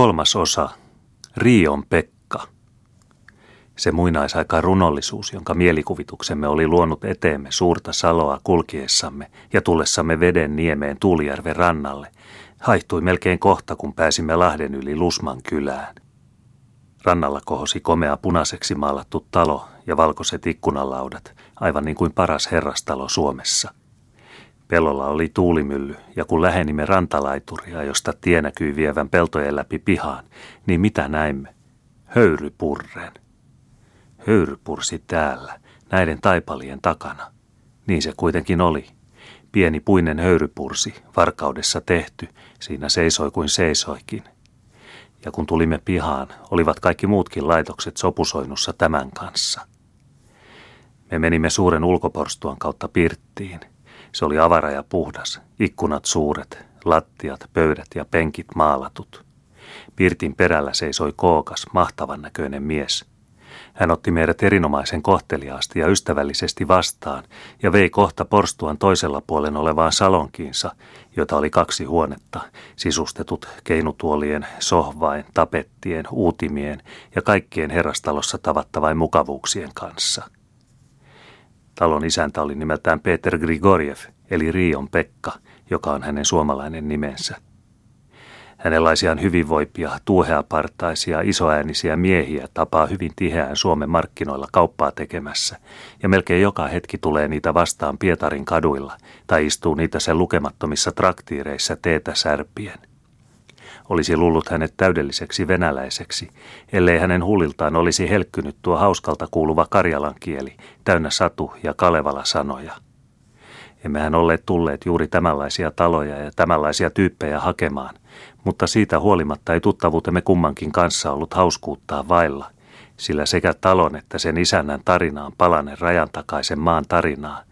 Kolmas osa. Rion Pekka. Se muinaisaikaan runollisuus, jonka mielikuvituksemme oli luonut eteemme suurta saloa kulkiessamme ja tullessamme veden niemeen Tuulijärven rannalle, haihtui melkein kohta, kun pääsimme Lahden yli Lusman kylään. Rannalla kohosi komea punaiseksi maalattu talo ja valkoiset ikkunalaudat, aivan niin kuin paras herrastalo Suomessa. Pelolla oli tuulimylly, ja kun lähenimme rantalaituria, josta tie näkyi vievän peltojen läpi pihaan, niin mitä näimme? Höyrypurren. Höyrypursi täällä, näiden taipalien takana. Niin se kuitenkin oli. Pieni puinen höyrypursi, varkaudessa tehty, siinä seisoi kuin seisoikin. Ja kun tulimme pihaan, olivat kaikki muutkin laitokset sopusoinnussa tämän kanssa. Me menimme suuren ulkoporstuan kautta pirttiin – se oli avara ja puhdas, ikkunat suuret, lattiat, pöydät ja penkit maalatut. Pirtin perällä seisoi kookas, mahtavan näköinen mies. Hän otti meidät erinomaisen kohteliaasti ja ystävällisesti vastaan ja vei kohta porstuan toisella puolen olevaan salonkiinsa, jota oli kaksi huonetta, sisustetut keinutuolien, sohvain, tapettien, uutimien ja kaikkien herrastalossa tavattavain mukavuuksien kanssa – Talon isäntä oli nimeltään Peter Grigoriev, eli Rion Pekka, joka on hänen suomalainen nimensä. Hänenlaisiaan hyvinvoipia, tuuheapartaisia, isoäänisiä miehiä tapaa hyvin tiheään Suomen markkinoilla kauppaa tekemässä, ja melkein joka hetki tulee niitä vastaan Pietarin kaduilla tai istuu niitä sen lukemattomissa traktiireissa teetä särpien. Olisi luullut hänet täydelliseksi venäläiseksi, ellei hänen huuliltaan olisi helkkynyt tuo hauskalta kuuluva karjalan kieli, täynnä satu- ja kalevala sanoja. Emmehän olleet tulleet juuri tämänlaisia taloja ja tämänlaisia tyyppejä hakemaan, mutta siitä huolimatta ei tuttavuutemme kummankin kanssa ollut hauskuuttaa vailla, sillä sekä talon että sen isännän tarina on palanen rajan takaisen maan tarinaa,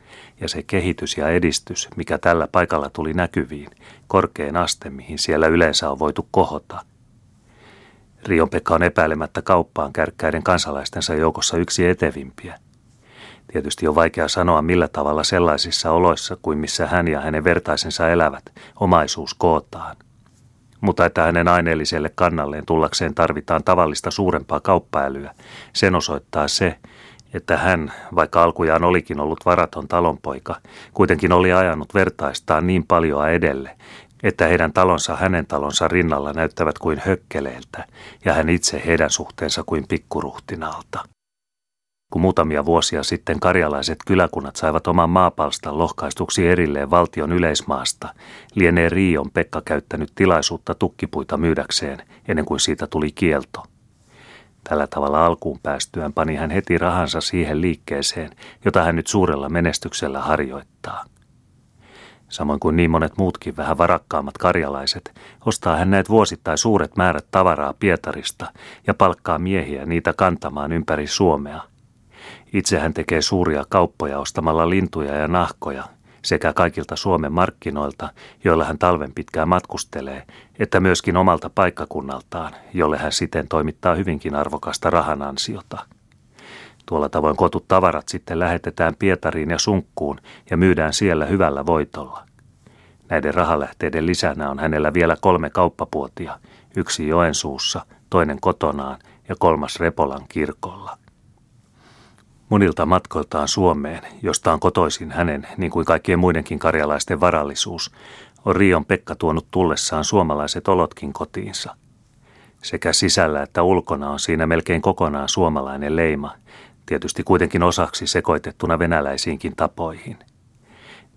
ja se kehitys ja edistys, mikä tällä paikalla tuli näkyviin, korkein aste, mihin siellä yleensä on voitu kohota. Rion-Pekka on epäilemättä kauppaan kärkkäiden kansalaistensa joukossa yksi etevimpiä. Tietysti on vaikea sanoa millä tavalla sellaisissa oloissa kuin missä hän ja hänen vertaisensa elävät, omaisuus kootaan. Mutta että hänen aineelliselle kannalleen tullakseen tarvitaan tavallista suurempaa kauppaälyä, sen osoittaa se, että hän, vaikka alkujaan olikin ollut varaton talonpoika, kuitenkin oli ajanut vertaistaan niin paljon edelle, että heidän talonsa hänen talonsa rinnalla näyttävät kuin hökkeleiltä ja hän itse heidän suhteensa kuin pikkuruhtinaalta. Kun muutamia vuosia sitten karjalaiset kyläkunnat saivat oman maapalstan lohkaistuksi erilleen valtion yleismaasta, lienee Rion Pekka käyttänyt tilaisuutta tukkipuita myydäkseen ennen kuin siitä tuli kielto – Tällä tavalla alkuun päästyään pani hän heti rahansa siihen liikkeeseen, jota hän nyt suurella menestyksellä harjoittaa. Samoin kuin niin monet muutkin vähän varakkaammat karjalaiset, ostaa hän näet vuosittain suuret määrät tavaraa Pietarista ja palkkaa miehiä niitä kantamaan ympäri Suomea. Itse hän tekee suuria kauppoja ostamalla lintuja ja nahkoja, sekä kaikilta Suomen markkinoilta, joilla hän talven pitkään matkustelee, että myöskin omalta paikkakunnaltaan, jolle hän siten toimittaa hyvinkin arvokasta rahan ansiota. Tuolla tavoin kotut tavarat sitten lähetetään Pietariin ja Sunkkuun ja myydään siellä hyvällä voitolla. Näiden rahalähteiden lisänä on hänellä vielä kolme kauppapuotia, yksi Joensuussa, toinen kotonaan ja kolmas Repolan kirkolla. Monilta matkoiltaan Suomeen, josta on kotoisin hänen, niin kuin kaikkien muidenkin karjalaisten varallisuus, on Rion Pekka tuonut tullessaan suomalaiset olotkin kotiinsa. Sekä sisällä että ulkona on siinä melkein kokonaan suomalainen leima, tietysti kuitenkin osaksi sekoitettuna venäläisiinkin tapoihin.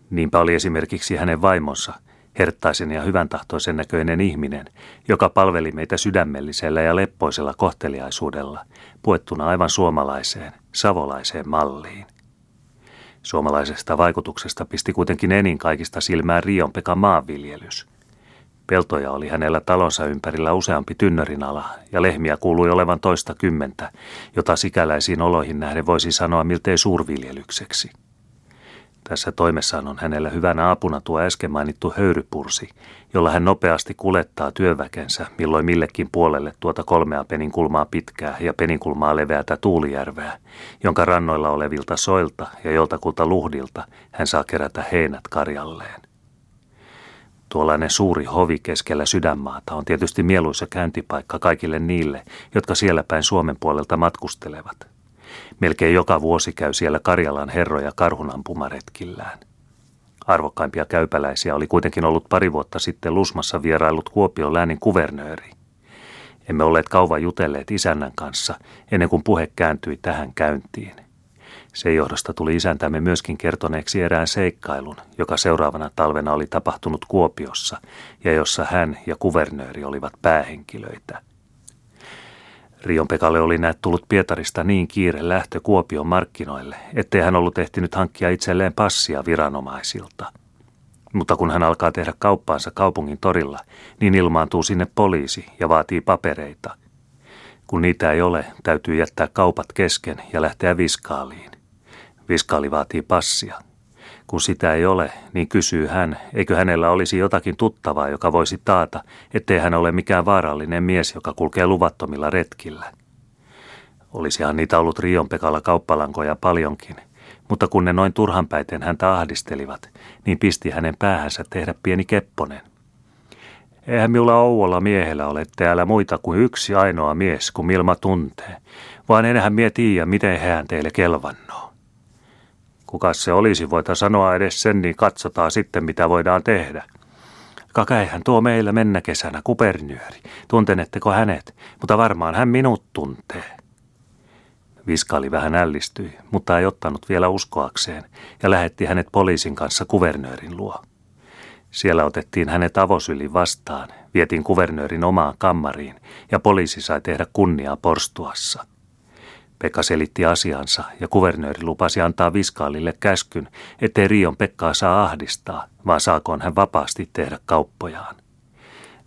Niinpä oli esimerkiksi hänen vaimonsa – herttaisen ja hyvän tahtoisen näköinen ihminen, joka palveli meitä sydämellisellä ja leppoisella kohteliaisuudella, puettuna aivan suomalaiseen, savolaiseen malliin. Suomalaisesta vaikutuksesta pisti kuitenkin enin kaikista silmään Rion Pekan maanviljelys. Peltoja oli hänellä talonsa ympärillä useampi tynnyrin ala, ja lehmiä kuului olevan toista kymmentä, jota sikäläisiin oloihin nähden voisi sanoa miltei suurviljelykseksi. Tässä toimessaan on hänellä hyvänä apuna tuo äsken mainittu höyrypursi, jolla hän nopeasti kulettaa työväkensä milloin millekin puolelle tuota kolmea peninkulmaa pitkää ja peninkulmaa leveätä Tuulijärveä, jonka rannoilla olevilta soilta ja joltakulta luhdilta hän saa kerätä heinät karjalleen. Tuollainen suuri hovi keskellä sydänmaata on tietysti mieluisa käyntipaikka kaikille niille, jotka siellä päin Suomen puolelta matkustelevat. Melkein joka vuosi käy siellä Karjalan herroja karhunampumaretkillään. Arvokkaimpia käypäläisiä oli kuitenkin ollut pari vuotta sitten Lusmassa vierailut Kuopion läänin kuvernööri. Emme olleet kauan jutelleet isännän kanssa ennen kuin puhe kääntyi tähän käyntiin. Sen johdosta tuli isäntämme myöskin kertoneeksi erään seikkailun, joka seuraavana talvena oli tapahtunut Kuopiossa ja jossa hän ja kuvernööri olivat päähenkilöitä. Rion Pekalle oli näet tullut Pietarista niin kiire lähtö Kuopion markkinoille, ettei hän ollut ehtinyt hankkia itselleen passia viranomaisilta. Mutta kun hän alkaa tehdä kauppaansa kaupungin torilla, niin ilmaantuu sinne poliisi ja vaatii papereita. Kun niitä ei ole, täytyy jättää kaupat kesken ja lähteä viskaaliin. Viskaali vaatii passia. Kun sitä ei ole, niin kysyy hän, eikö hänellä olisi jotakin tuttavaa, joka voisi taata, ettei hän ole mikään vaarallinen mies, joka kulkee luvattomilla retkillä. Olisihan niitä ollut Rion Pekalla kauppalankoja paljonkin, mutta kun ne noin turhanpäiten häntä ahdistelivat, niin pisti hänen päähänsä tehdä pieni kepponen. Eihän minulla Ouvolla miehellä ole täällä muita kuin yksi ainoa mies, kun Milma tuntee, vaan enhän mie tiedä, miten hän teille kelvannoo. Kuka se olisi, voita sanoa edes sen, niin katsotaan sitten, mitä voidaan tehdä. Kakäihän tuo meillä mennä kesänä, kupernyöri. Tuntenetteko hänet? Mutta varmaan hän minut tuntee. Viskaali vähän ällistyi, mutta ei ottanut vielä uskoakseen ja lähetti hänet poliisin kanssa kuvernöörin luo. Siellä otettiin hänet avosyli vastaan, vietiin kuvernöörin omaan kammariin ja poliisi sai tehdä kunniaa porstuassa. Pekka selitti asiansa ja kuvernööri lupasi antaa viskaalille käskyn, ettei Rion Pekkaa saa ahdistaa, vaan saakoon hän vapaasti tehdä kauppojaan.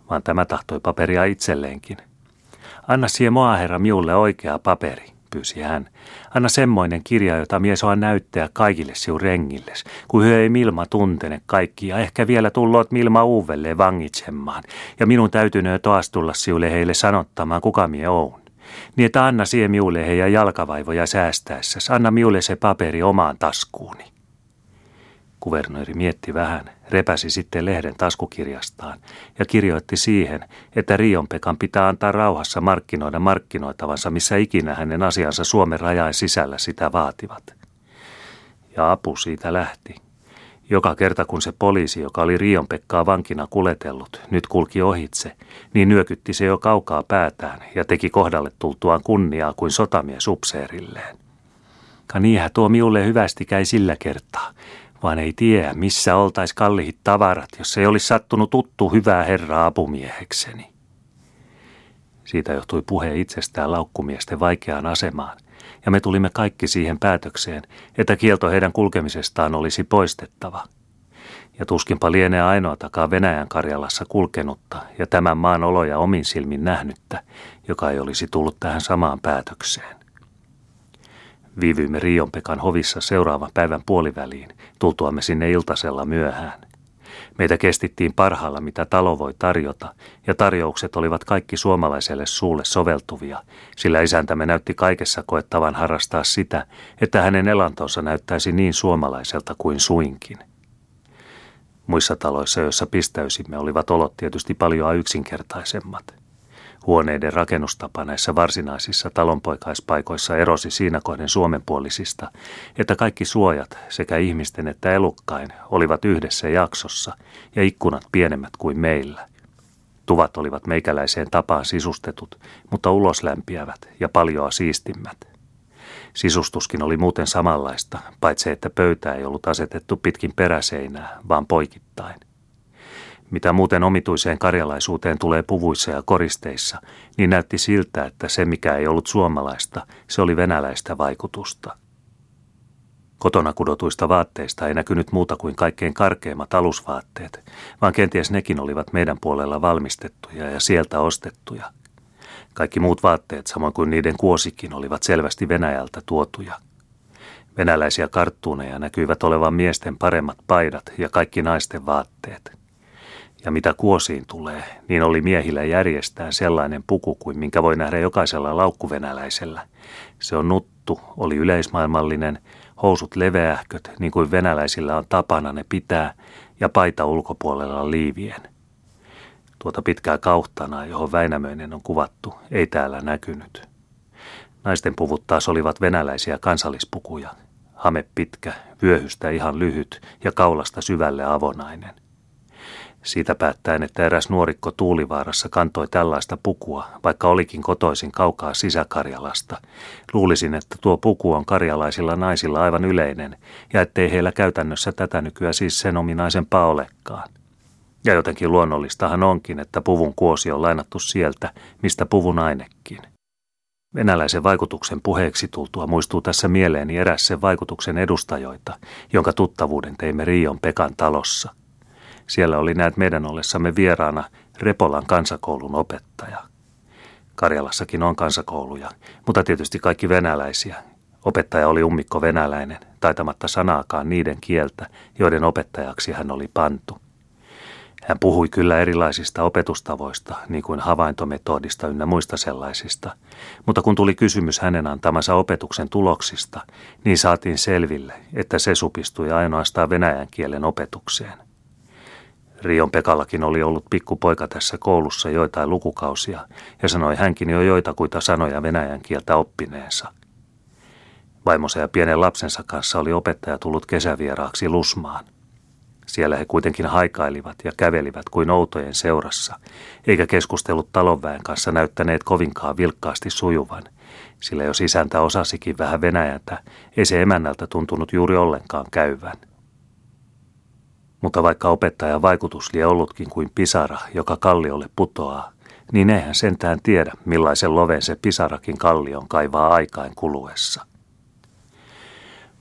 Vaan tämä tahtoi paperia itselleenkin. Anna siihen herra miulle oikea paperi, pyysi hän. Anna semmoinen kirja, jota mies on näyttää kaikille siu rengilles, kun hyö ei Milma tuntene kaikki ja ehkä vielä tulloot Milma uudelleen vangitsemaan. Ja minun täytynee taas tulla siulle heille sanottamaan, kuka mie oon niin että anna siihen miulle heidän jalkavaivoja säästäessä. Anna miulle se paperi omaan taskuuni. Kuvernööri mietti vähän, repäsi sitten lehden taskukirjastaan ja kirjoitti siihen, että Rion Pekan pitää antaa rauhassa markkinoida markkinoitavansa, missä ikinä hänen asiansa Suomen rajain sisällä sitä vaativat. Ja apu siitä lähti. Joka kerta kun se poliisi, joka oli Rion Pekkaa vankina kuletellut, nyt kulki ohitse, niin nyökytti se jo kaukaa päätään ja teki kohdalle tultuaan kunniaa kuin sotamies upseerilleen. Ka niinhän tuo miulle hyvästi käy sillä kertaa, vaan ei tiedä, missä oltais kallihit tavarat, jos ei olisi sattunut tuttu hyvää herraa apumiehekseni. Siitä johtui puhe itsestään laukkumiesten vaikeaan asemaan, ja me tulimme kaikki siihen päätökseen, että kielto heidän kulkemisestaan olisi poistettava. Ja tuskinpa lienee ainoatakaan Venäjän Karjalassa kulkenutta ja tämän maan oloja omin silmin nähnyttä, joka ei olisi tullut tähän samaan päätökseen. Viivyimme Rion-Pekan hovissa seuraavan päivän puoliväliin, tultuamme sinne iltasella myöhään. Meitä kestittiin parhaalla, mitä talo voi tarjota, ja tarjoukset olivat kaikki suomalaiselle suulle soveltuvia, sillä isäntämme näytti kaikessa koettavan harrastaa sitä, että hänen elantonsa näyttäisi niin suomalaiselta kuin suinkin. Muissa taloissa, joissa pistäysimme, olivat olot tietysti paljon yksinkertaisemmat – Huoneiden rakennustapa näissä varsinaisissa talonpoikaispaikoissa erosi siinä kohden suomenpuolisista, että kaikki suojat sekä ihmisten että elukkain olivat yhdessä jaksossa ja ikkunat pienemmät kuin meillä. Tuvat olivat meikäläiseen tapaan sisustetut, mutta uloslämpiävät ja paljoa siistimmät. Sisustuskin oli muuten samanlaista, paitsi että pöytä ei ollut asetettu pitkin peräseinää, vaan poikittain. Mitä muuten omituiseen karjalaisuuteen tulee puvuissa ja koristeissa, niin näytti siltä, että se mikä ei ollut suomalaista, se oli venäläistä vaikutusta. Kotona kudotuista vaatteista ei näkynyt muuta kuin kaikkein karkeimmat alusvaatteet, vaan kenties nekin olivat meidän puolella valmistettuja ja sieltä ostettuja. Kaikki muut vaatteet, samoin kuin niiden kuosikin, olivat selvästi Venäjältä tuotuja. Venäläisiä karttuuneja näkyivät olevan miesten paremmat paidat ja kaikki naisten vaatteet. Ja mitä kuosiin tulee, niin oli miehillä järjestään sellainen puku kuin minkä voi nähdä jokaisella laukkuvenäläisellä. Se on nuttu, oli yleismaailmallinen, housut leveähköt, niin kuin venäläisillä on tapana ne pitää, ja paita ulkopuolella liivien. Tuota pitkää kauhtanaa, johon Väinämöinen on kuvattu, ei täällä näkynyt. Naisten puvut taas olivat venäläisiä kansallispukuja. Hame pitkä, vyöhystä ihan lyhyt ja kaulasta syvälle avonainen. Siitä päättäen, että eräs nuorikko Tuulivaarassa kantoi tällaista pukua, vaikka olikin kotoisin kaukaa sisäkarjalasta. Luulisin, että tuo puku on karjalaisilla naisilla aivan yleinen, ja ettei heillä käytännössä tätä nykyä siis sen ominaisempaa olekaan. Ja jotenkin luonnollistahan onkin, että puvun kuosi on lainattu sieltä, mistä puvun ainekin. Venäläisen vaikutuksen puheeksi tultua muistuu tässä mieleeni eräs sen vaikutuksen edustajoita, jonka tuttavuuden teimme Rion Pekan talossa – siellä oli näet meidän ollessamme vieraana Repolan kansakoulun opettaja. Karjalassakin on kansakouluja, mutta tietysti kaikki venäläisiä. Opettaja oli ummikko venäläinen, taitamatta sanaakaan niiden kieltä, joiden opettajaksi hän oli pantu. Hän puhui kyllä erilaisista opetustavoista, niin kuin havaintometodista ynnä muista sellaisista, mutta kun tuli kysymys hänen antamansa opetuksen tuloksista, niin saatiin selville, että se supistui ainoastaan venäjän kielen opetukseen. Rion Pekallakin oli ollut pikkupoika tässä koulussa joitain lukukausia ja sanoi hänkin jo joitakuita sanoja venäjän kieltä oppineensa. Vaimonsa ja pienen lapsensa kanssa oli opettaja tullut kesävieraaksi Lusmaan. Siellä he kuitenkin haikailivat ja kävelivät kuin outojen seurassa, eikä keskustellut talonväen kanssa näyttäneet kovinkaan vilkkaasti sujuvan, sillä jos isäntä osasikin vähän venäjäntä, ei se emännältä tuntunut juuri ollenkaan käyvän – mutta vaikka opettajan vaikutus lie ollutkin kuin pisara, joka kalliolle putoaa, niin eihän sentään tiedä, millaisen loven se pisarakin kallion kaivaa aikain kuluessa.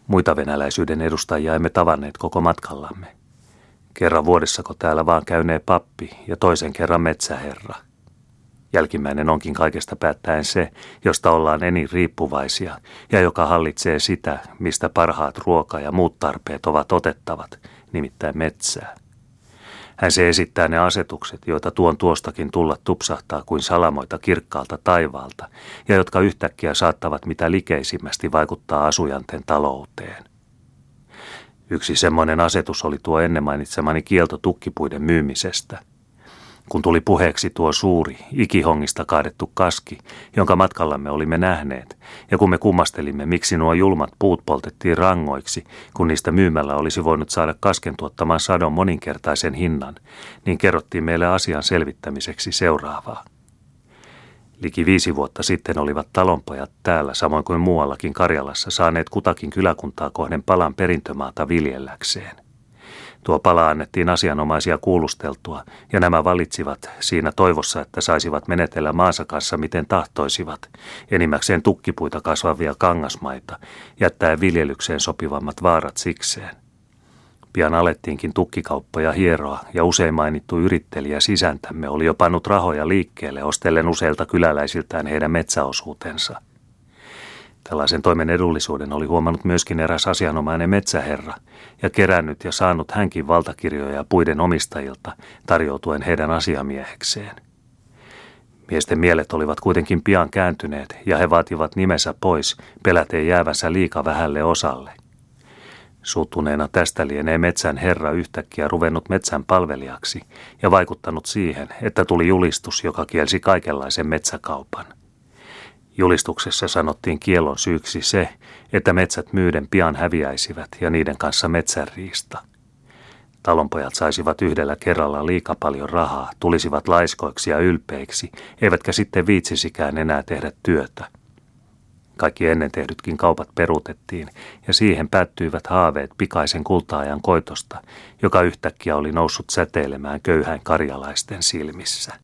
Muita venäläisyyden edustajia emme tavanneet koko matkallamme. Kerran vuodessako täällä vaan käynee pappi ja toisen kerran metsäherra. Jälkimmäinen onkin kaikesta päättäen se, josta ollaan enin riippuvaisia ja joka hallitsee sitä, mistä parhaat ruoka- ja muut tarpeet ovat otettavat, nimittäin metsää. Hän se esittää ne asetukset, joita tuon tuostakin tulla tupsahtaa kuin salamoita kirkkaalta taivaalta, ja jotka yhtäkkiä saattavat mitä likeisimmästi vaikuttaa asujanten talouteen. Yksi semmoinen asetus oli tuo ennen mainitsemani kielto tukkipuiden myymisestä – kun tuli puheeksi tuo suuri, ikihongista kaadettu kaski, jonka matkallamme olimme nähneet, ja kun me kummastelimme, miksi nuo julmat puut poltettiin rangoiksi, kun niistä myymällä olisi voinut saada kasken tuottamaan sadon moninkertaisen hinnan, niin kerrottiin meille asian selvittämiseksi seuraavaa. Liki viisi vuotta sitten olivat talonpojat täällä, samoin kuin muuallakin Karjalassa, saaneet kutakin kyläkuntaa kohden palan perintömaata viljelläkseen. Tuo pala annettiin asianomaisia kuulusteltua, ja nämä valitsivat siinä toivossa, että saisivat menetellä maansa kanssa miten tahtoisivat, enimmäkseen tukkipuita kasvavia kangasmaita, jättäen viljelykseen sopivammat vaarat sikseen. Pian alettiinkin tukkikauppoja hieroa, ja usein mainittu yrittelijä sisäntämme oli jo pannut rahoja liikkeelle ostellen useilta kyläläisiltään heidän metsäosuutensa – Tällaisen toimen edullisuuden oli huomannut myöskin eräs asianomainen metsäherra ja kerännyt ja saanut hänkin valtakirjoja puiden omistajilta tarjoutuen heidän asiamiehekseen. Miesten mielet olivat kuitenkin pian kääntyneet ja he vaativat nimensä pois peläteen jäävänsä liika vähälle osalle. Suuttuneena tästä lienee metsän herra yhtäkkiä ruvennut metsän palvelijaksi ja vaikuttanut siihen, että tuli julistus, joka kielsi kaikenlaisen metsäkaupan – Julistuksessa sanottiin kiellon syyksi se, että metsät myyden pian häviäisivät ja niiden kanssa metsänriista. Talonpojat saisivat yhdellä kerralla liika paljon rahaa, tulisivat laiskoiksi ja ylpeiksi, eivätkä sitten viitsisikään enää tehdä työtä. Kaikki ennen tehdytkin kaupat peruutettiin, ja siihen päättyivät haaveet pikaisen kultaajan koitosta, joka yhtäkkiä oli noussut säteilemään köyhän karjalaisten silmissä.